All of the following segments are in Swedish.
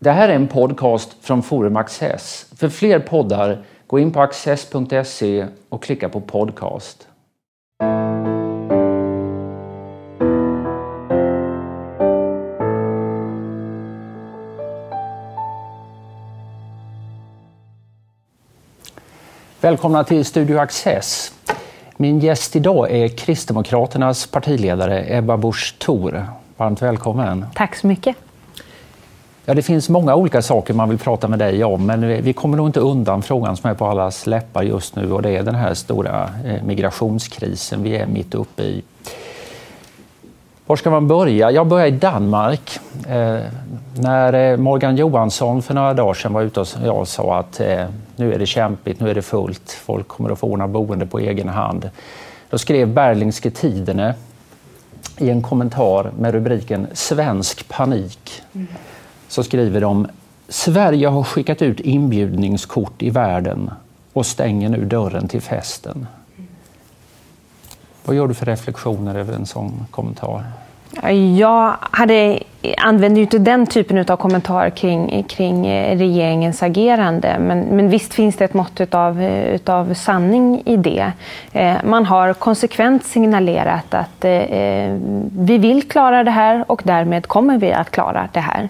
Det här är en podcast från Forum Access. För fler poddar, gå in på access.se och klicka på podcast. Välkomna till Studio Access. Min gäst idag är Kristdemokraternas partiledare Ebba Busch Thor. Varmt välkommen. Tack så mycket. Ja, det finns många olika saker man vill prata med dig om, men vi kommer nog inte undan frågan som är på allas läppar just nu och det är den här stora eh, migrationskrisen vi är mitt uppe i. Var ska man börja? Jag börjar i Danmark. Eh, när eh, Morgan Johansson för några dagar sedan var ute och jag sa att eh, nu är det kämpigt, nu är det fullt, folk kommer att få ordna boende på egen hand. Då skrev Berlingske Tidene i en kommentar med rubriken Svensk panik. Mm. Så skriver de Sverige har skickat ut inbjudningskort i världen och stänger nu dörren till festen. Vad gör du för reflektioner över en sån kommentar? Jag hade, använder ju inte den typen av kommentar kring, kring eh, regeringens agerande. Men, men visst finns det ett mått av eh, utav sanning i det. Eh, man har konsekvent signalerat att vi vill klara det här och därmed kommer vi att klara det här.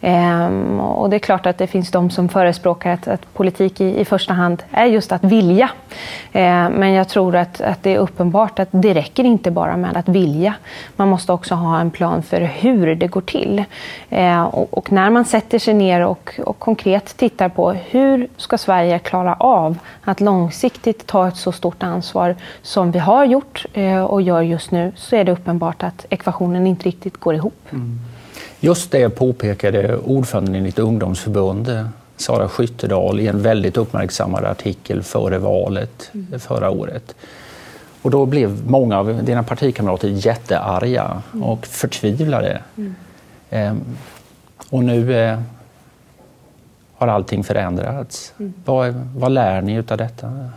Ehm, och det är klart att det finns de som förespråkar att, att politik i, i, första hand är just att vilja. Ehm, men jag tror att, att det är uppenbart att det räcker inte bara med att vilja. Man måste också ha en plan för hur det går till. Ehm, och, och, när man sätter sig ner och, och konkret tittar på hur ska Sverige klara av att långsiktigt ta ett så stort ansvar som vi har gjort eh, och gör just nu så är det uppenbart att ekvationen inte riktigt går ihop. Mm. Just det påpekade ordföranden i ditt ungdomsförbund, Sara Skyttedal, i en väldigt uppmärksammad artikel före valet mm. förra året. Och då blev många av dina partikamrater jättearga mm. och förtvivlade. Mm. Ehm, och nu eh, har allting förändrats. Mm. Vad, vad lär ni av detta?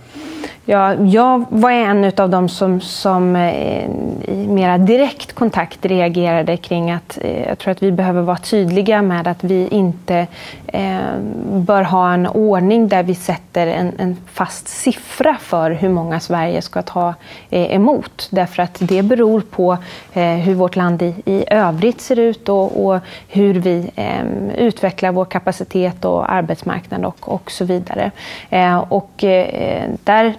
Ja, jag var en av dem som, som eh, i mera direkt kontakt reagerade kring att eh, jag tror att vi behöver vara tydliga med att vi inte Eh, bör ha en ordning där vi sätter en, en, fast siffra för hur många Sverige ska ta eh, emot. Därför att det beror på eh, hur vårt land i, i övrigt ser ut och, och hur vi eh, utvecklar vår kapacitet och arbetsmarknad och, och så vidare. Eh, och eh, där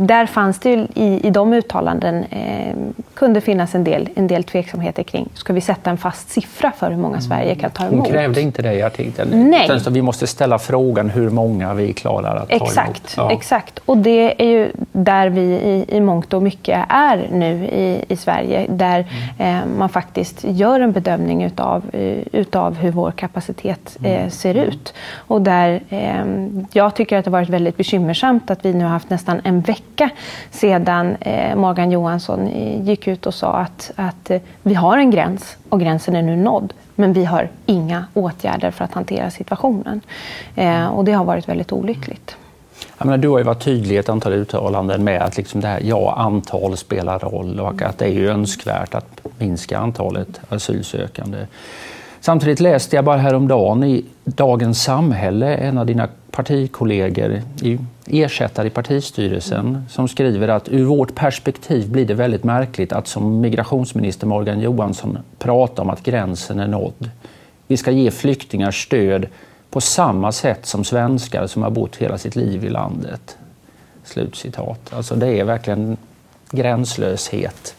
där fanns det i, i de uttalanden eh, kunde finnas en del, en del tveksamheter kring, ska vi sätta en fast siffra för hur många mm. Sverige kan ta emot? Hon krävde inte det i artikeln. Nej. Utan vi måste ställa frågan hur många vi klarar att exakt, ta emot. Ja. Exakt, och det är ju där vi i, i mångt och mycket är nu i, i Sverige, där mm. eh, man faktiskt gör en bedömning utav, utav hur vår kapacitet eh, mm. ser ut. Och där eh, jag tycker att det varit väldigt bekymmersamt att vi nu har haft nästan en vecka sedan eh, Morgan Johansson eh, gick ut och sa att, att eh, vi har en gräns och gränsen är nu nådd. Men vi har inga åtgärder för att hantera situationen. Och det har varit väldigt olyckligt. Jag menar, du har ju varit tydlig i ett antal uttalanden med att liksom det här, ja, antal spelar roll och att det är ju önskvärt att minska antalet asylsökande. Samtidigt läste jag bara häromdagen i Dagens Samhälle, en av dina partikollegor, ersättare i partistyrelsen, som skriver att ur vårt perspektiv blir det väldigt märkligt att som migrationsminister Morgan Johansson prata om att gränsen är nådd. Vi ska ge flyktingar stöd på samma sätt som svenskar som har bott hela sitt liv i landet. Slutcitat. Alltså det är verkligen gränslöshet.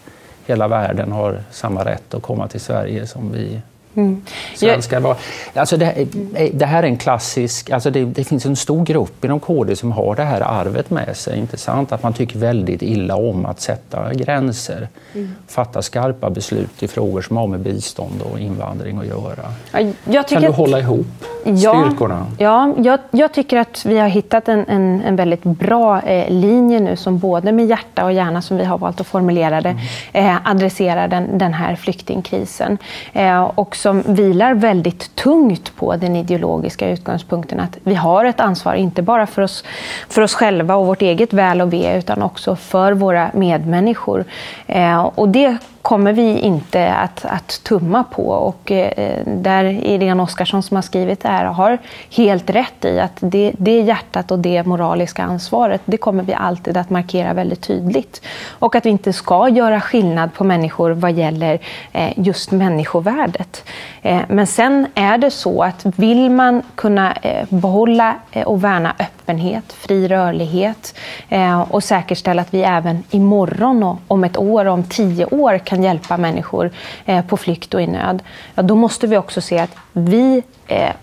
Hela världen har samma rätt att komma till Sverige som vi Mm. Svenskar var, alltså det, det, här är en klassisk... Alltså det, det, finns en stor grupp inom KD som har det här arvet med sig. Intressant att man tycker väldigt illa om att sätta gränser. Mm. Fatta skarpa beslut i frågor som har med bistånd och invandring att göra. kan du att, hålla ihop ja, styrkorna? Ja, jag, jag, tycker att vi har hittat en, en, en väldigt bra eh, linje nu som både med hjärta och hjärna, som vi har valt att formulera det, mm. eh, adresserar den, den här flyktingkrisen. Eh, och som vilar väldigt tungt på den ideologiska utgångspunkten att vi har ett ansvar, inte bara för oss, för oss själva och vårt eget väl och ve, utan också för våra medmänniskor. Eh, och det kommer vi inte att, att tumma på. Och eh, där Irene Oskarsson som har skrivit det här har helt rätt i att det, det hjärtat och det moraliska ansvaret, det kommer vi alltid att markera väldigt tydligt. Och att vi inte ska göra skillnad på människor vad gäller eh, just människovärdet. Eh, men sen är det så att vill man kunna eh, behålla eh, och värna öppenhet, fri rörlighet eh, och säkerställa att vi även imorgon och om ett år och om tio år kan hjälpa människor på flykt och i nöd, ja, då måste vi också se att vi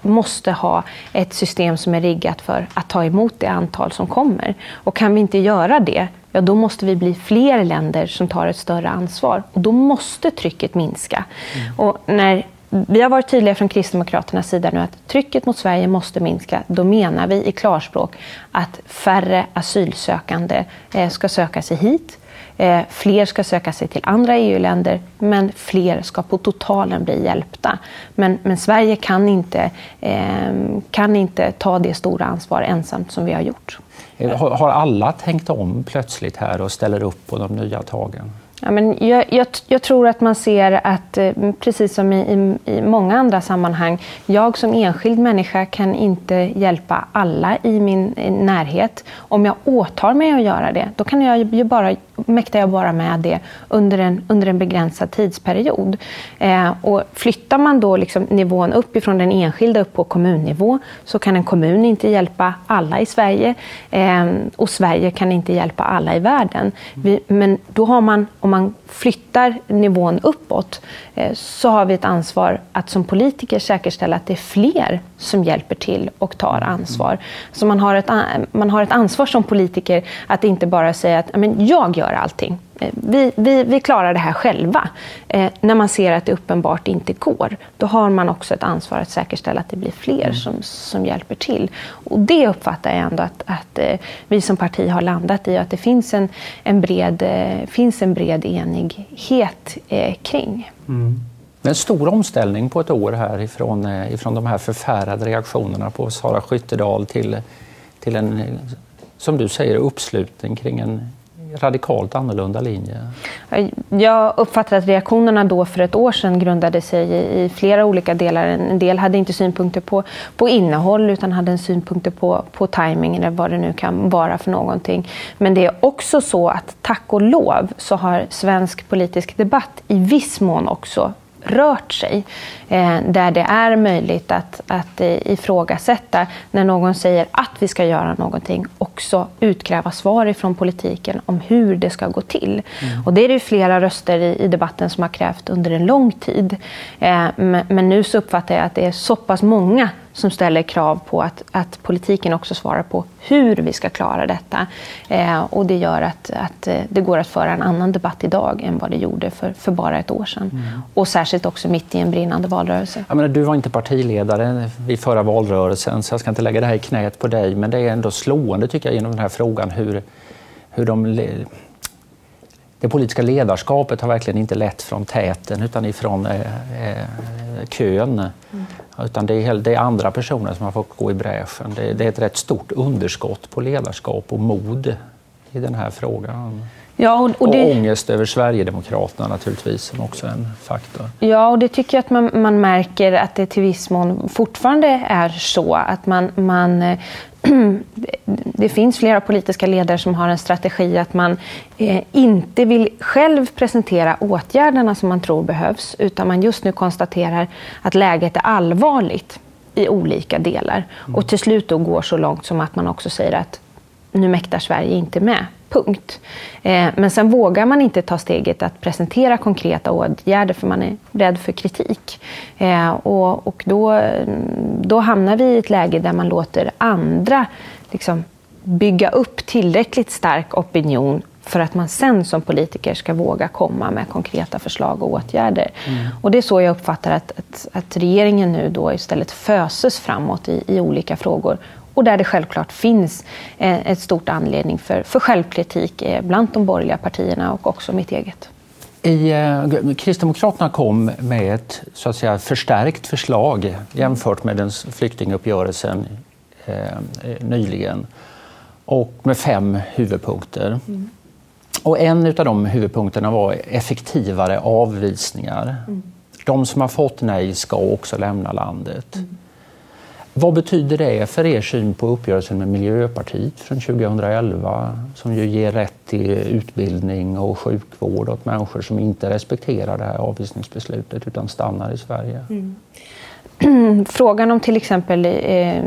måste ha ett system som är riggat för att ta emot det antal som kommer. Och kan vi inte göra det, ja, då måste vi bli fler länder som tar ett större ansvar. Och då måste trycket minska. Mm. Och när vi har varit tydliga från Kristdemokraternas sida nu att trycket mot Sverige måste minska. Då menar vi i klarspråk att färre asylsökande eh, ska söka sig hit. Eh, fler ska söka sig till andra EU-länder, men fler ska på totalen bli hjälpta. Men, men Sverige kan inte, eh, kan inte ta det stora ansvar ensamt som vi har gjort. Eh, har alla tänkt om plötsligt här och ställer upp på de nya tagen? Ja, men jag, jag, jag, tror att man ser att, eh, precis som i, i, i, många andra sammanhang, jag som enskild människa kan inte hjälpa alla i min närhet. Om jag åtar mig att göra det, då kan jag ju bara, mäktar jag bara med det under en, under en begränsad tidsperiod. Eh, och flyttar man då liksom nivån uppifrån den enskilda upp på kommunnivå så kan en kommun inte hjälpa alla i Sverige eh, och Sverige kan inte hjälpa alla i världen. Vi, men då har man om man flyttar nivån uppåt eh, så har vi ett ansvar att som politiker säkerställa att det är fler som hjälper till och tar ansvar. Så man har ett, man har ett ansvar som politiker att inte bara säga att men jag gör allting. Vi, vi, vi klarar det här själva. Eh, när man ser att det uppenbart inte går, då har man också ett ansvar att säkerställa att det blir fler mm. som, som hjälper till. Och det uppfattar jag ändå att, att eh, vi som parti har landat i, att det finns en, en, bred, eh, finns en bred enighet eh, kring. Mm. Det är en stor omställning på ett år här ifrån, eh, ifrån de här förfärade reaktionerna på Sara Skyttedal till, till en, som du säger, uppslutning kring en radikalt annorlunda linje? Jag uppfattar att reaktionerna då för ett år sedan grundade sig i, flera olika delar. En del hade inte synpunkter på, på innehåll utan hade en synpunkter på, på timing eller vad det nu kan vara för någonting. Men det är också så att tack och lov så har svensk politisk debatt i viss mån också rört sig. Eh, där det är möjligt att, att eh, ifrågasätta när någon säger att vi ska göra någonting, också utkräva svar ifrån politiken om hur det ska gå till. Mm. Och det är det flera röster i, i, debatten som har krävt under en lång tid. Eh, men, men nu så uppfattar jag att det är så pass många som ställer krav på att, att politiken också svarar på hur vi ska klara detta. Eh, och det gör att, att eh, det går att föra en annan debatt idag än vad det gjorde för, för bara ett år sedan. Mm. Och särskilt också mitt i en brinnande valrörelse. Jag menar, du var inte partiledare vid förra valrörelsen så jag ska inte lägga det här i knät på dig men det är ändå slående tycker jag genom den här frågan hur, hur de det politiska ledarskapet har verkligen inte lett från täten utan ifrån eh, eh, kön. Utan det är, det är, andra personer som har fått gå i bräschen. Det, det, är ett rätt stort underskott på ledarskap och mod i den här frågan. Ja, och, och, det... och ångest över Sverigedemokraterna naturligtvis som också är en faktor. Ja, och det tycker jag att man, man märker att det till viss mån fortfarande är så. Att man, man eh, det finns flera politiska ledare som har en strategi att man eh, inte vill själv presentera åtgärderna som man tror behövs, utan man just nu konstaterar att läget är allvarligt i olika delar. Mm. Och till slut då går så långt som att man också säger att nu mäktar Sverige inte med. Punkt. Eh, men sen vågar man inte ta steget att presentera konkreta åtgärder för man är rädd för kritik. Eh, och, och då, då hamnar vi i ett läge där man låter andra liksom, bygga upp tillräckligt stark opinion för att man sen som politiker ska våga komma med konkreta förslag och åtgärder. Mm. Och det är så jag uppfattar att, att, att, regeringen nu då istället föses framåt i, i olika frågor och där det självklart finns eh, ett stort anledning för, för självkritik eh, bland de borgerliga partierna och också mitt eget. I, eh, Kristdemokraterna kom med ett så att säga, förstärkt förslag jämfört med den flyktinguppgörelsen eh, nyligen och med fem huvudpunkter. Mm. Och en av de huvudpunkterna var effektivare avvisningar. Mm. De som har fått nej ska också lämna landet. Mm. Vad betyder det för er syn på uppgörelsen med Miljöpartiet från 2011 som ju ger rätt till utbildning och sjukvård åt människor som inte respekterar det här avvisningsbeslutet utan stannar i Sverige? Mm. Frågan om till exempel eh,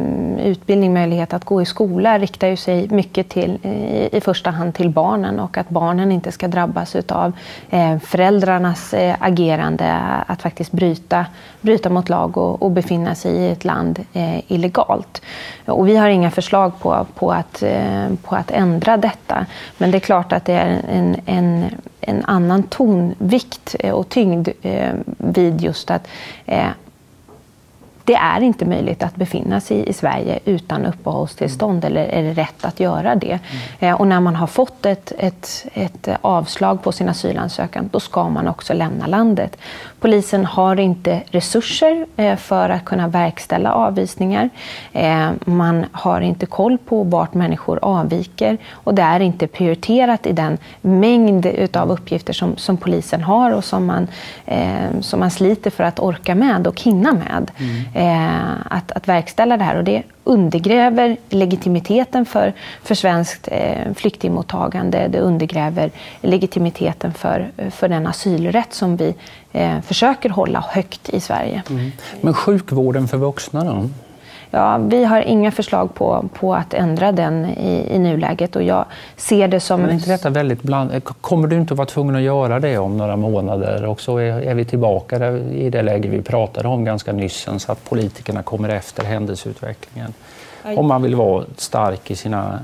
utbildning, möjlighet att gå i skola riktar ju sig mycket till, eh, i första hand till barnen och att barnen inte ska drabbas av eh, föräldrarnas eh, agerande att faktiskt bryta, bryta mot lag och, och befinna sig i ett land eh, illegalt. Och vi har inga förslag på, på, att, eh, på att ändra detta. Men det är klart att det är en, en, en annan tonvikt eh, och tyngd eh, vid just att eh, det är inte möjligt att befinna sig i Sverige utan uppehållstillstånd eller är det rätt att göra det? Mm. Och när man har fått ett, ett, ett avslag på sin asylansökan, då ska man också lämna landet. Polisen har inte resurser eh, för att kunna verkställa avvisningar. Eh, man har inte koll på vart människor avviker och det är inte prioriterat i den mängd av uppgifter som, som polisen har och som man, som man sliter för att orka med och hinna med. Mm eh, att, att verkställa det här. Och det undergräver legitimiteten för, för svenskt eh, flyktingmottagande. Det undergräver legitimiteten för, eh, för den asylrätt som vi eh, försöker hålla högt i Sverige. Mm. Men sjukvården för vuxna då? Ja, vi har inga förslag på, på att ändra den i, i nuläget och jag ser det som... Men inte detta väldigt bland... Kommer du inte att vara tvungen att göra det om några månader och så är, är vi tillbaka där, i det läge vi pratade om ganska nyss så att politikerna kommer efter händelseutvecklingen? Om man vill vara stark i sina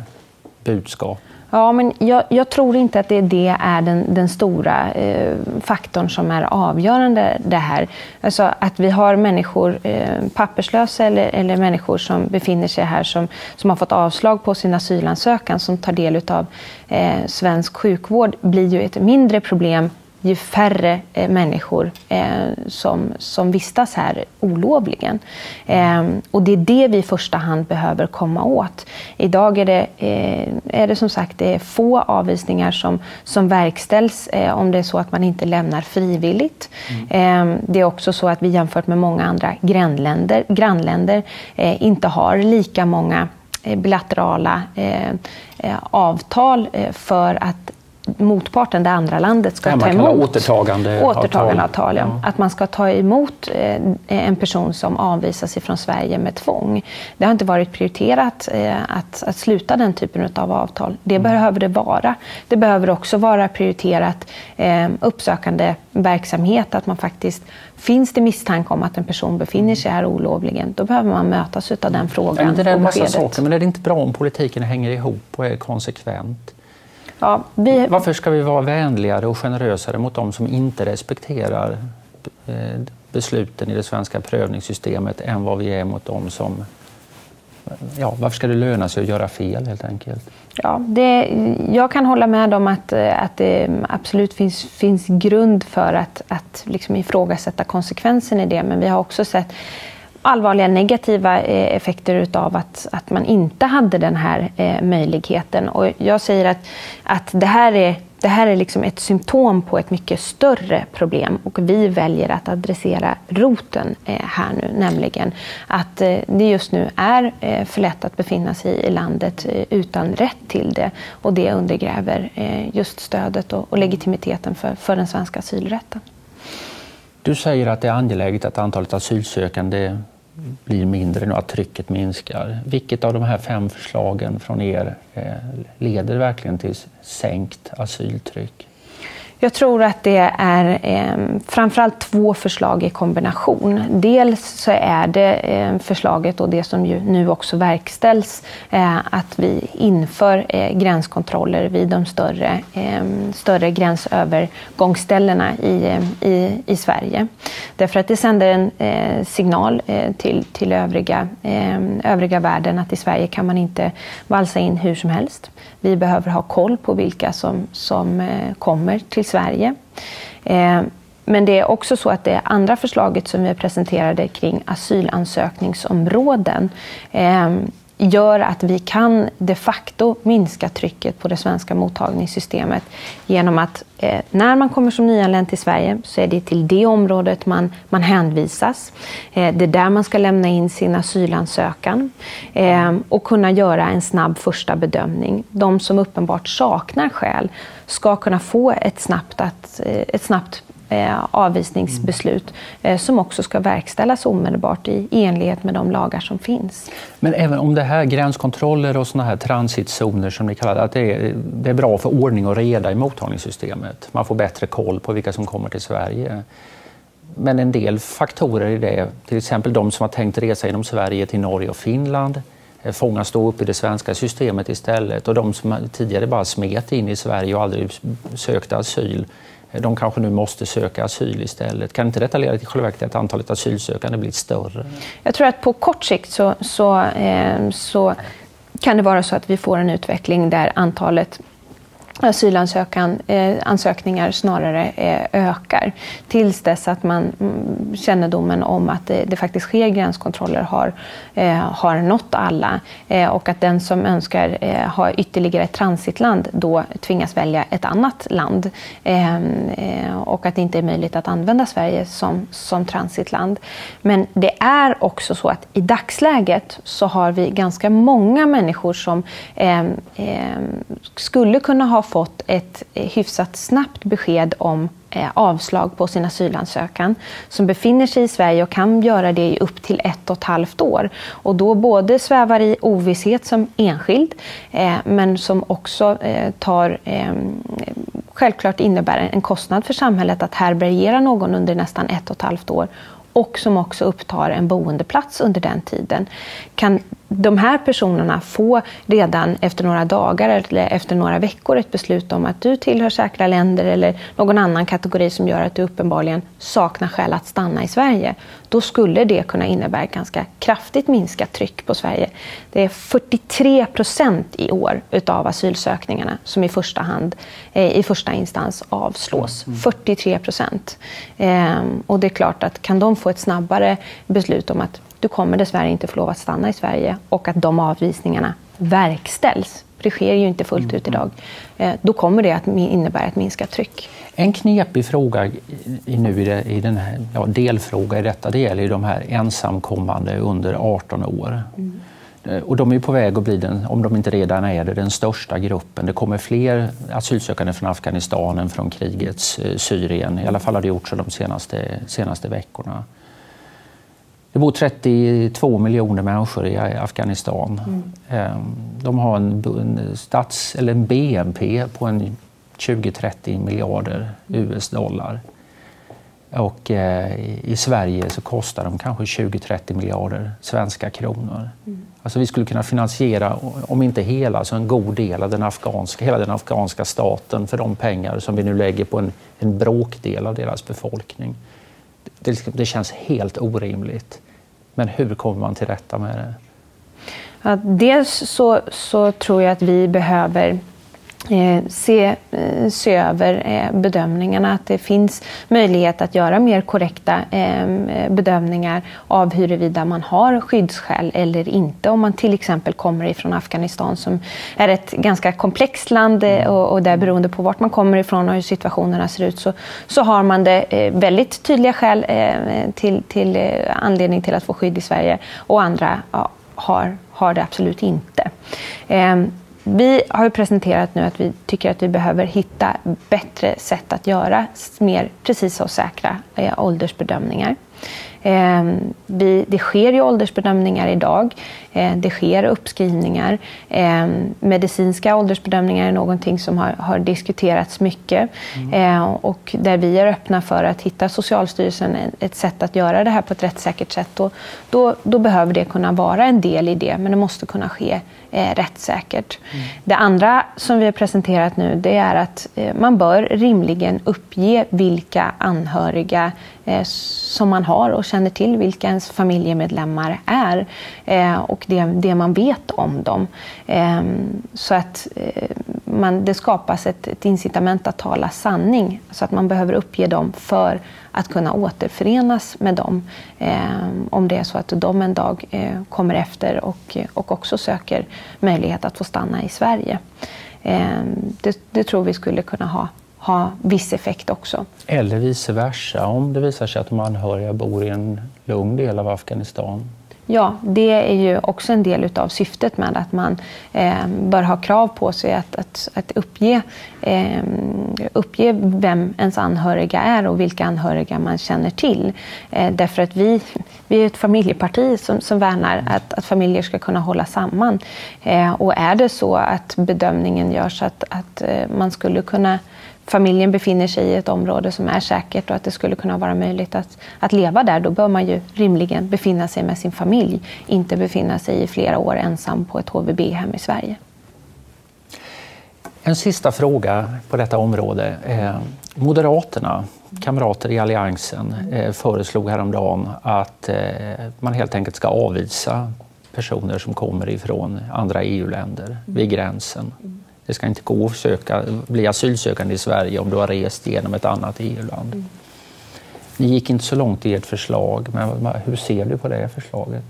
budskap. Ja, men jag, jag, tror inte att det, det är den, den stora eh, faktorn som är avgörande det här. Alltså att vi har människor, eh, papperslösa eller, eller människor som befinner sig här som, som har fått avslag på sin asylansökan som tar del av eh, svensk sjukvård blir ju ett mindre problem ju färre eh, människor eh, som, som vistas här olovligen. Eh, och det är det vi i första hand behöver komma åt. Idag är det, eh, är det som sagt det få avvisningar som, som verkställs eh, om det är så att man inte lämnar frivilligt. Mm. Eh, det är också så att vi jämfört med många andra grannländer, grannländer inte har lika många bilaterala avtal för att motparten, det andra landet, ska ja, ta emot. Återtagande återtagandeavtal. Ja. Att man ska ta emot eh, en person som avvisas från Sverige med tvång. Det har inte varit prioriterat eh, att, att sluta den typen av avtal. Det mm. behöver det vara. Det behöver också vara prioriterat eh, uppsökande verksamhet, att man faktiskt Finns det misstanke om att en person befinner sig här olovligen, då behöver man mötas av den frågan. det är en massa saker, men är det inte bra om politiken hänger ihop och är konsekvent? Ja, vi... Varför ska vi vara vänligare och generösare mot de som inte respekterar eh, besluten i det svenska prövningssystemet än vad vi är mot de som... Ja, varför ska det löna sig att göra fel helt enkelt? Ja, det, jag kan hålla med om att, att det absolut finns, finns grund för att, att liksom ifrågasätta konsekvensen i det, men vi har också sett allvarliga negativa eh, effekter utav att, att man inte hade den här eh, möjligheten. Och jag säger att, att det här är det här är liksom ett symptom på ett mycket större problem och vi väljer att adressera roten eh, här nu, nämligen att det just nu är för lätt att befinna sig i landet utan rätt till det och det undergräver just stödet och legitimiteten för, för den svenska asylrätten. Du säger att det är angeläget att antalet asylsökande blir mindre nu, att trycket minskar. Vilket av de här fem förslagen från er eh, leder verkligen till sänkt asyltryck? Jag tror att det är eh, framförallt två förslag i kombination. Dels så är det eh, förslaget och det som ju nu också verkställs eh, att vi inför eh, gränskontroller vid de större, eh, större gränsövergångsställena i, eh, i, i Sverige. Därför att det sänder en eh, signal eh, till, till övriga, ehm, övriga världen att i Sverige kan man inte valsa in hur som helst. Vi behöver ha koll på vilka som, som eh, kommer till Sverige. Eh, men det är också så att det andra förslaget som vi presenterade kring asylansökningsområden eh, gör att vi kan de facto minska trycket på det svenska mottagningssystemet genom att eh, när man kommer som nyanländ till Sverige så är det till det området man, man hänvisas. Eh, det är där man ska lämna in sin asylansökan eh, och kunna göra en snabb första bedömning. De som uppenbart saknar skäl ska kunna få ett snabbt, att, eh, ett snabbt Eh, avvisningsbeslut eh, som också ska verkställas omedelbart i, enlighet med de lagar som finns. Men även om det här gränskontroller och såna här transitzoner som ni kallar det, att det är, det är bra för ordning och reda i mottagningssystemet. Man får bättre koll på vilka som kommer till Sverige. Men en del faktorer i det, till exempel de som har tänkt resa genom Sverige till Norge och Finland, eh, fångas då upp i det svenska systemet istället och de som tidigare bara smet in i Sverige och aldrig sökte asyl de kanske nu måste söka asyl istället. Kan inte detta leda till själva att antalet asylsökande blir större? Jag tror att på kort sikt så, så, eh, så kan det vara så att vi får en utveckling där antalet asylansökningar eh, snarare eh, ökar tills dess att man mm, kännedomen om att det, det faktiskt sker gränskontroller har, eh, har nått alla eh, och att den som önskar eh, ha ytterligare ett transitland då tvingas välja ett annat land ehm, eh, och att det inte är möjligt att använda Sverige som, som transitland. Men det är också så att i dagsläget så har vi ganska många människor som ehm, ehm, skulle kunna ha fått ett eh, hyfsat snabbt besked om eh, avslag på sin asylansökan som befinner sig i Sverige och kan göra det i upp till ett och ett halvt år. Och då både svävar i ovisshet som enskild eh, men som också tar ehm, självklart innebär en kostnad för samhället att härbärgera någon under nästan ett och ett halvt år och som också upptar en boendeplats under den tiden. Kan de här personerna få redan efter några dagar eller efter några veckor ett beslut om att du tillhör säkra länder eller någon annan kategori som gör att du uppenbarligen saknar skäl att stanna i Sverige, då skulle det kunna innebära ett ganska kraftigt minskat tryck på Sverige. Det är 43 procent i år utav asylsökningarna som i första, hand, eh, i första instans avslås. 43 mm. procent. Ehm, och det är klart att kan de få ett snabbare beslut om att du kommer dessvärre inte få lov att stanna i Sverige och att de avvisningarna verkställs, det sker ju inte fullt ut idag, eh, då kommer det att innebära ett minskat tryck. En knepig fråga i, nu i den här, ja, delfråga i detta, det gäller ju de här ensamkommande under 18 år. Mm. Eh, och de är på väg att bli, den, om de inte redan är det, den största gruppen. Det kommer fler asylsökande från Afghanistan än från krigets eh, Syrien. I alla fall har det gjort så de senaste, senaste veckorna. Det bor 32 miljoner människor i Afghanistan. Mm. Ehm, de har en, en, stats, eller en BNP på en 20-30 miljarder US-dollar. Och eh, i Sverige så kostar de kanske 20-30 miljarder svenska kronor. Mm. Alltså vi skulle kunna finansiera, om inte hela, så en god del av den afghanska, hela den afghanska staten för de pengar som vi nu lägger på en, en bråkdel av deras befolkning. Det, det känns helt orimligt. Men hur kommer man till rätta med det? Ja, dels så, så tror jag att vi behöver Eh, se, eh, se över eh, bedömningarna, att det finns möjlighet att göra mer korrekta ehm, bedömningar av huruvida man har skyddsskäl eller inte. Om man till exempel kommer ifrån Afghanistan som är ett ganska komplext land och där beroende på vart man kommer ifrån och hur situationerna ser ut så, så har man det väldigt tydliga skäl till, till anledning till att få skydd i Sverige och andra ja, har, har det absolut inte. Ehm, vi har presenterat nu att vi tycker att vi behöver hitta bättre sätt att göra mer precisa och säkra eh, åldersbedömningar. Ehm, vi, det sker ju åldersbedömningar idag. Ehm, det sker uppskrivningar. Ehm, medicinska åldersbedömningar är någonting som har, har diskuterats mycket mm. och där vi är öppna för att hitta Socialstyrelsen ett sätt att göra det här på ett rättssäkert sätt. Och då, då behöver det kunna vara en del i det, men det måste kunna ske eh, rättssäkert. Mm. Det andra som vi har presenterat nu det är att eh, man bör rimligen uppge vilka anhöriga eh, som man har och känner till vilka ens familjemedlemmar är eh, och det, det man vet om dem. Eh, så att eh, man, det skapas ett, ett, incitament att tala sanning. Så att man behöver uppge dem för att kunna återförenas med dem. Eh, om det är så att de en dag eh, kommer efter och, och också söker möjlighet att få stanna i Sverige. Eh, det, det tror vi skulle kunna ha ha viss effekt också. Eller vice versa, om det visar sig att de anhöriga bor i en lugn del av Afghanistan Ja, det är ju också en del av syftet med att man eh, bör ha krav på sig att, att, att uppge, eh, uppge vem ens anhöriga är och vilka anhöriga man känner till. Eh, därför att vi, vi är ett familjeparti som, som värnar att, att familjer ska kunna hålla samman. Eh, och är det så att bedömningen görs att, att eh, man skulle kunna familjen befinner sig i ett område som är säkert och att det skulle kunna vara möjligt att, att leva där, då bör man ju rimligen befinna sig med sin familj, inte befinna sig i flera år ensam på ett HVB-hem i Sverige. En sista fråga på detta område. Eh, Moderaterna, kamrater i Alliansen, eh, föreslog häromdagen att eh, man helt enkelt ska avvisa personer som kommer ifrån andra EU-länder vid gränsen. Det ska inte gå att söka, bli asylsökande i Sverige om du har rest genom ett annat EU-land. Mm. Ni gick inte så långt i ert förslag, men hur ser du på det förslaget?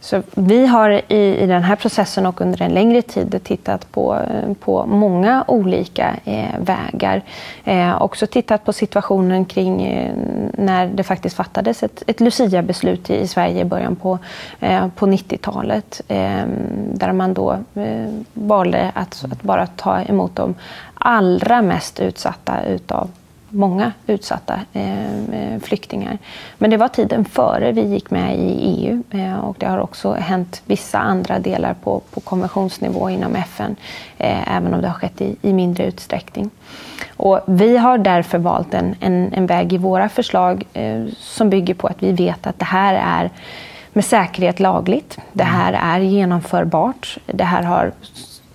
Så vi har i, i den här processen och under en längre tid tittat på, eh, på många olika eh, vägar. Eh, också tittat på situationen kring eh, när det faktiskt fattades ett, ett Lucia-beslut i, i, Sverige i början på, eh, på 90-talet. Eh, där man då eh, valde att, att bara ta emot de allra mest utsatta utav många utsatta eh, flyktingar. Men det var tiden före vi gick med i EU eh, och det har också hänt vissa andra delar på, på konventionsnivå inom FN, eh, även om det har skett i, i, mindre utsträckning. Och vi har därför valt en, en, en väg i våra förslag eh, som bygger på att vi vet att det här är med säkerhet lagligt. Det här är genomförbart. Det här har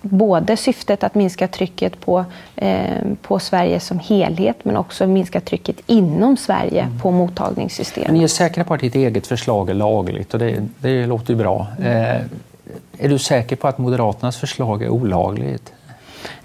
både syftet att minska trycket på, eh, på Sverige som helhet men också minska trycket inom Sverige mm. på mottagningssystemet. Ni är säkra på att ditt eget förslag är lagligt och det, det låter ju bra. Eh, är du säker på att Moderaternas förslag är olagligt?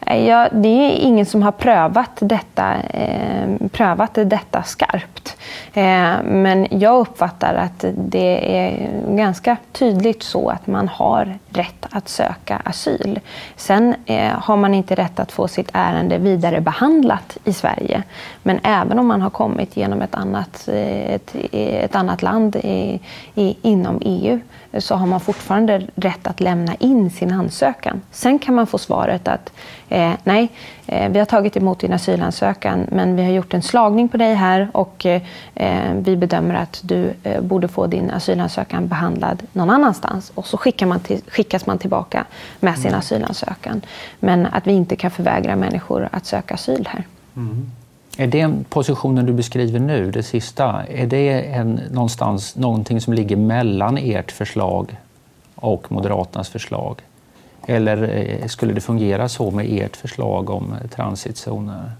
Ja, det är ingen som har prövat detta, eh, prövat detta skarpt. Eh, men jag uppfattar att det är ganska tydligt så att man har rätt att söka asyl. Sen eh, har man inte rätt att få sitt ärende vidare behandlat i Sverige. Men även om man har kommit genom ett annat, eh, ett, ett annat land i, i, inom EU så har man fortfarande rätt att lämna in sin ansökan. Sen kan man få svaret att eh, nej, eh, vi har tagit emot din asylansökan men vi har gjort en slagning på dig här och eh, vi bedömer att du eh, borde få din asylansökan behandlad någon annanstans. Och så skickar man till, skickas man tillbaka med sin mm. asylansökan. Men att vi inte kan förvägra människor att söka asyl här. Mm. Är det positionen du beskriver nu, det sista, är det en, någonstans någonting som ligger mellan ert förslag och Moderaternas förslag? Eller eh, skulle det fungera så med ert förslag om transitzoner?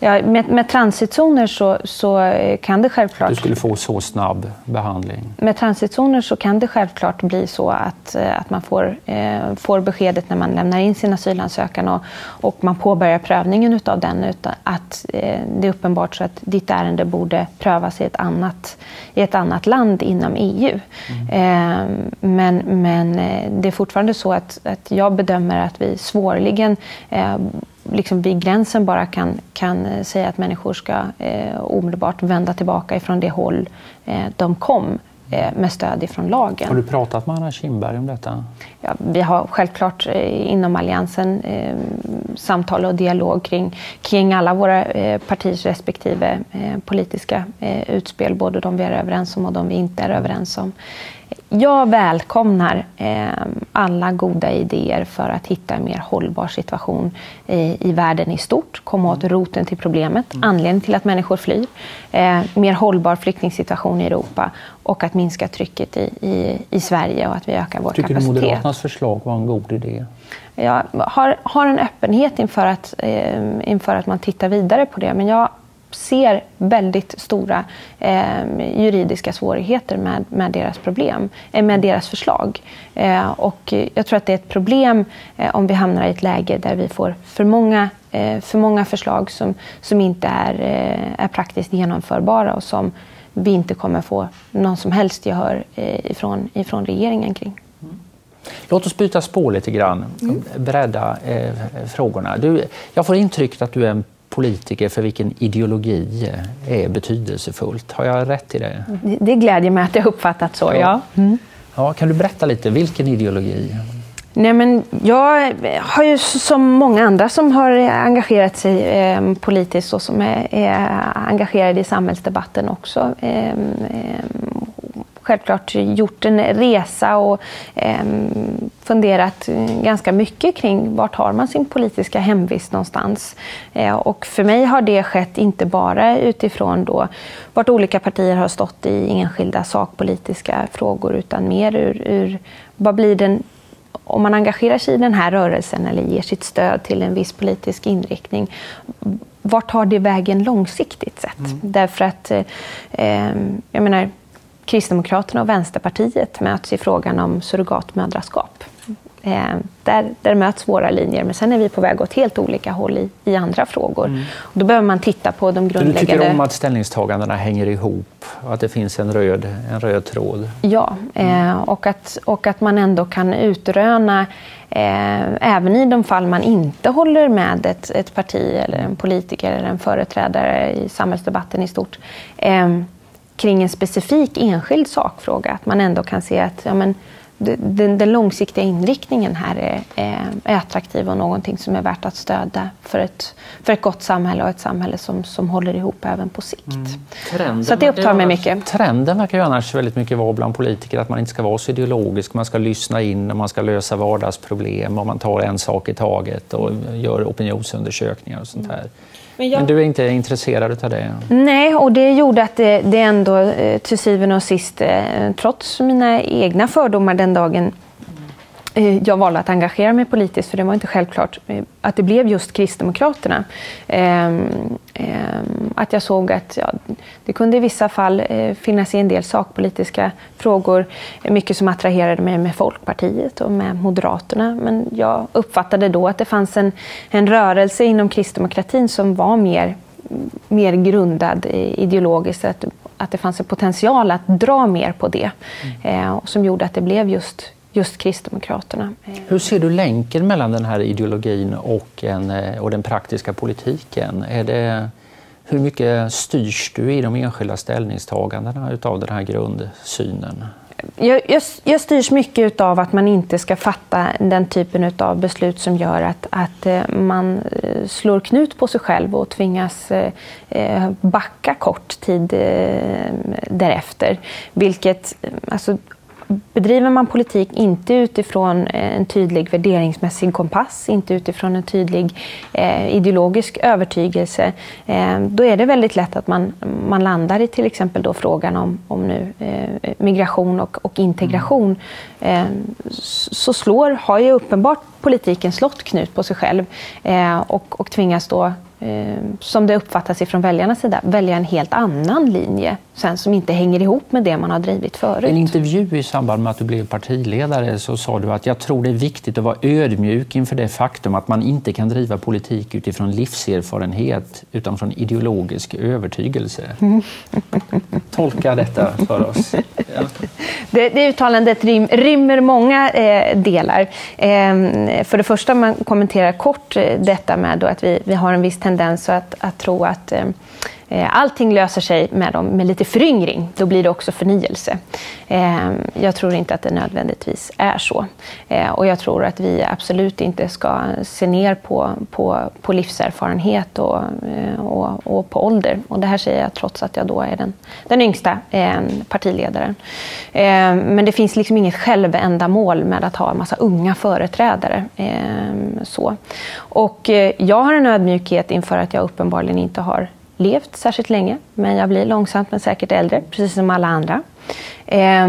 Ja, med, med transitzoner så, så kan det självklart... Du skulle få så snabb behandling? Med transitzoner så kan det självklart bli så att, eh, att man får, eh, får beskedet när man lämnar in sin asylansökan och, och man påbörjar prövningen av den utan att eh, det är uppenbart så att ditt ärende borde prövas i ett annat, i ett annat land inom EU. Mm. Eh, men, men eh, det är fortfarande så att, att jag bedömer att vi svårligen eh, liksom vid gränsen bara kan, kan eh, säga att människor ska eh, omedelbart vända tillbaka ifrån det håll eh, de kom eh, med stöd ifrån lagen. Har du pratat med Anna Kinberg om detta? Ja, vi har självklart eh, inom Alliansen eh, samtal och dialog kring, kring alla våra partiers respektive politiska utspel, både de vi är överens om och de vi inte är överens om. Jag välkomnar eh, alla goda idéer för att hitta en mer hållbar situation i, i världen i stort, komma åt roten till problemet, mm. anledningen till att människor flyr, eh, mer hållbar flyktingsituation i Europa och att minska trycket i, i, i Sverige och att vi ökar vår Tycker kapacitet. Tycker du Moderaternas förslag var en god idé? Jag har, har en öppenhet inför att, eh, inför att man tittar vidare på det, men jag ser väldigt stora eh, juridiska svårigheter med, med deras problem, eh, med deras förslag. Eh, och jag tror att det är ett problem eh, om vi hamnar i ett läge där vi får för många, eh, för många förslag som, som inte är, är praktiskt genomförbara och som vi inte kommer få någon som helst gehör ifrån, ifrån regeringen kring. Låt oss byta spår lite grann, mm. bredda eh, frågorna. Du, jag får intrycket att du är en politiker för vilken ideologi är betydelsefullt. Har jag rätt i det? Det glädjer mig att det uppfattat så, ja. ja. Mm. ja kan du berätta lite, vilken ideologi? Nej, men jag har ju som många andra som har engagerat sig eh, politiskt och som är, är engagerade i samhällsdebatten också eh, eh, självklart gjort en resa och eh, funderat ganska mycket kring vart har man sin politiska hemvist någonstans. Eh, och för mig har det skett inte bara utifrån då vart olika partier har stått i enskilda sakpolitiska frågor utan mer ur, ur vad blir den om man engagerar sig i den här rörelsen eller ger sitt stöd till en viss politisk inriktning, vart tar det vägen långsiktigt sett? Mm. Därför att, eh, jag menar, Kristdemokraterna och Vänsterpartiet möts i frågan om surrogatmödraskap. Eh, där, där möts våra linjer, men sen är vi på väg åt helt olika håll i, i andra frågor. Mm. Och då behöver man titta på de grundläggande... Du tycker om att ställningstagandena hänger ihop och att det finns en röd, en röd tråd? Ja, mm. eh, och, att, och att man ändå kan utröna, eh, även i de fall man inte håller med ett, ett parti eller en politiker eller en företrädare i samhällsdebatten i stort, eh, kring en specifik enskild sakfråga. Att man ändå kan se att ja, men, den, den långsiktiga inriktningen här är, är, attraktiv och någonting som är värt att stödja för ett, för ett gott samhälle och ett samhälle som, som håller ihop även på sikt. Mm. Trenden så det upptar mig mycket. Trenden verkar ju annars väldigt mycket vara bland politiker att man inte ska vara så ideologisk. Man ska lyssna in och man ska lösa vardagsproblem och man tar en sak i taget och gör opinionsundersökningar och sånt här. Men, jag... Men, du är inte intresserad av det? Nej, och det gjorde att det, det ändå eh, till syvende och sist, eh, trots mina egna fördomar den dagen jag valde att engagera mig politiskt, för det var inte självklart eh, att det blev just Kristdemokraterna. Ehm, ehm, att jag såg att ja, det kunde i vissa fall eh, finnas i en del sakpolitiska frågor mycket som attraherade mig med Folkpartiet och med Moderaterna. Men jag uppfattade då att det fanns en, en rörelse inom kristdemokratin som var mer, mer grundad ideologiskt. Att, att det fanns en potential att dra mer på det. Mm. och som gjorde att det blev just just Kristdemokraterna. Hur ser du länken mellan den här ideologin och, en, eh, och den praktiska politiken? Är det, hur mycket styrs du i de enskilda ställningstagandena av den här grundsynen? Jag, jag, jag styrs mycket av att man inte ska fatta den typen av beslut som gör att, att eh, man eh, slår knut på sig själv och tvingas backa kort tid därefter. Vilket, alltså, bedriver man politik inte utifrån eh, en tydlig värderingsmässig kompass, inte utifrån en tydlig eh, ideologisk övertygelse, eh, då är det väldigt lätt att man, man landar i till exempel då frågan om, om nu, eh, migration och, och integration. Mm. så slår, har ju uppenbart politiken slått knut på sig själv eh, och, och tvingas då eh, som det uppfattas ifrån väljarnas sida, välja en helt annan linje sen som inte hänger ihop med det man har drivit förut. I en intervju i samband med att du blev partiledare så sa du att jag tror det är viktigt att vara ödmjuk inför det faktum att man inte kan driva politik utifrån livserfarenhet utan från ideologisk övertygelse. Tolka detta för oss. Ja. Det, det uttalandet rim, rymmer många eh, delar. Eh, Eh, för det första, man kommenterar kort eh, detta med att vi, vi har en viss tendens att, att tro att Eh, Eh, allting löser sig med, dem, med lite föryngring. Då blir det också förnyelse. Ehm, jag tror inte att det nödvändigtvis är så. Eh, och jag tror att vi absolut inte ska se ner på, på, på livserfarenhet och, eh, och, och på ålder. Och det här säger jag trots att jag då är den, den yngsta ehm, partiledaren. Ehm, men det finns liksom inget självändamål med att ha en massa unga företrädare. Så. Och jag har en ödmjukhet inför att jag uppenbarligen inte har levt särskilt länge, men jag blir långsamt men säkert äldre, precis som alla andra. Eh,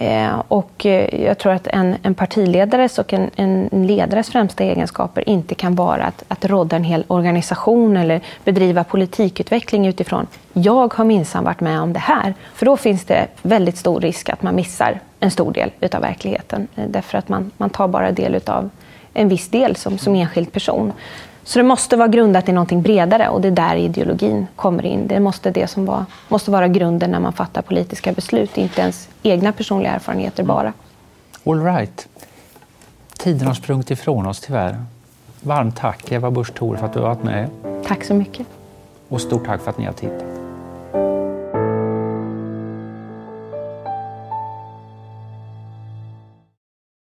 Eh, och eh, jag tror att en, en partiledares och en, en, ledares främsta egenskaper inte kan vara att, att råda en hel organisation eller bedriva politikutveckling utifrån jag har minsann varit med om det här. För då finns det väldigt stor risk att man missar en stor del utav verkligheten. Eh, därför att man, man tar bara del utav en viss del som, som enskild person. Så det måste vara grundat i någonting bredare och det är där ideologin kommer in. Det måste, det som var, måste vara grunden när man fattar politiska beslut, inte ens egna personliga erfarenheter bara. All right. Tiden har sprungit ifrån oss tyvärr. Varmt tack Eva Busch för att du har varit med. Tack så mycket. Och stort tack för att ni har tittat.